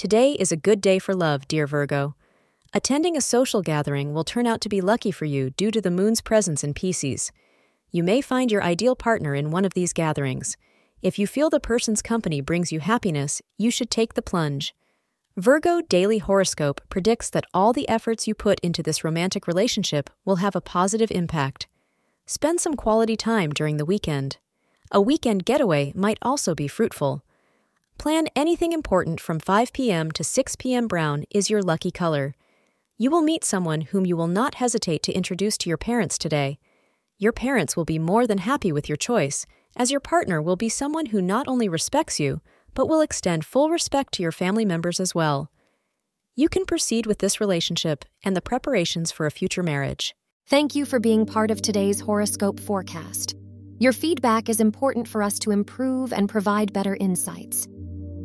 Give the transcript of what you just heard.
Today is a good day for love, dear Virgo. Attending a social gathering will turn out to be lucky for you due to the moon's presence in Pisces. You may find your ideal partner in one of these gatherings. If you feel the person's company brings you happiness, you should take the plunge. Virgo Daily Horoscope predicts that all the efforts you put into this romantic relationship will have a positive impact. Spend some quality time during the weekend. A weekend getaway might also be fruitful. Plan anything important from 5 p.m. to 6 p.m. Brown is your lucky color. You will meet someone whom you will not hesitate to introduce to your parents today. Your parents will be more than happy with your choice, as your partner will be someone who not only respects you, but will extend full respect to your family members as well. You can proceed with this relationship and the preparations for a future marriage. Thank you for being part of today's horoscope forecast. Your feedback is important for us to improve and provide better insights.